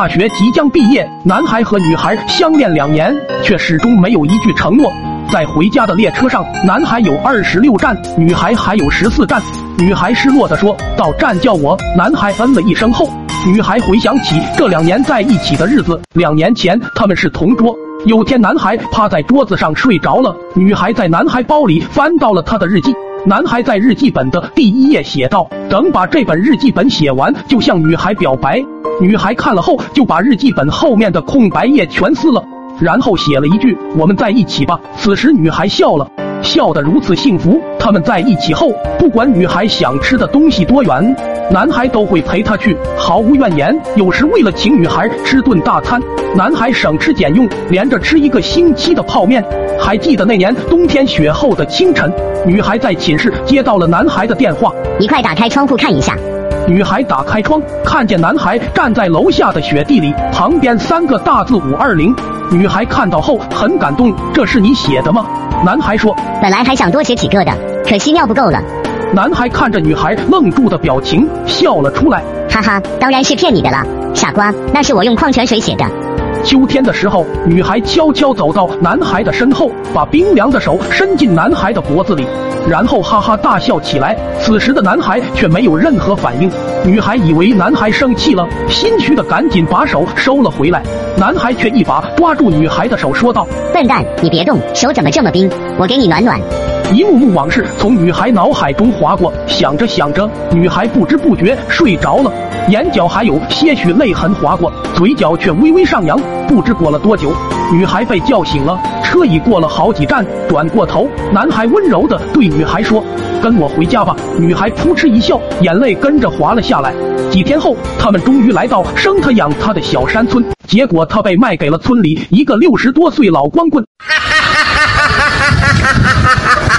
大学即将毕业，男孩和女孩相恋两年，却始终没有一句承诺。在回家的列车上，男孩有二十六站，女孩还有十四站。女孩失落地说：“到站叫我。”男孩嗯了一声后，女孩回想起这两年在一起的日子。两年前他们是同桌，有天男孩趴在桌子上睡着了，女孩在男孩包里翻到了他的日记。男孩在日记本的第一页写道：“等把这本日记本写完，就向女孩表白。”女孩看了后，就把日记本后面的空白页全撕了。然后写了一句：“我们在一起吧。”此时女孩笑了，笑得如此幸福。他们在一起后，不管女孩想吃的东西多远，男孩都会陪她去，毫无怨言。有时为了请女孩吃顿大餐，男孩省吃俭用，连着吃一个星期的泡面。还记得那年冬天雪后的清晨，女孩在寝室接到了男孩的电话：“你快打开窗户看一下。”女孩打开窗，看见男孩站在楼下的雪地里，旁边三个大字五二零。女孩看到后很感动，这是你写的吗？男孩说，本来还想多写几个的，可惜尿不够了。男孩看着女孩愣住的表情，笑了出来，哈哈，当然是骗你的了，傻瓜，那是我用矿泉水写的。秋天的时候，女孩悄悄走到男孩的身后，把冰凉的手伸进男孩的脖子里，然后哈哈大笑起来。此时的男孩却没有任何反应，女孩以为男孩生气了，心虚的赶紧把手收了回来。男孩却一把抓住女孩的手，说道：“笨蛋，你别动，手怎么这么冰？我给你暖暖。”一幕幕往事从女孩脑海中划过，想着想着，女孩不知不觉睡着了，眼角还有些许泪痕划过，嘴角却微微上扬。不知过了多久，女孩被叫醒了，车已过了好几站，转过头，男孩温柔地对女孩说：“跟我回家吧。”女孩扑哧一笑，眼泪跟着滑了下来。几天后，他们终于来到生他养他的小山村，结果他被卖给了村里一个六十多岁老光棍。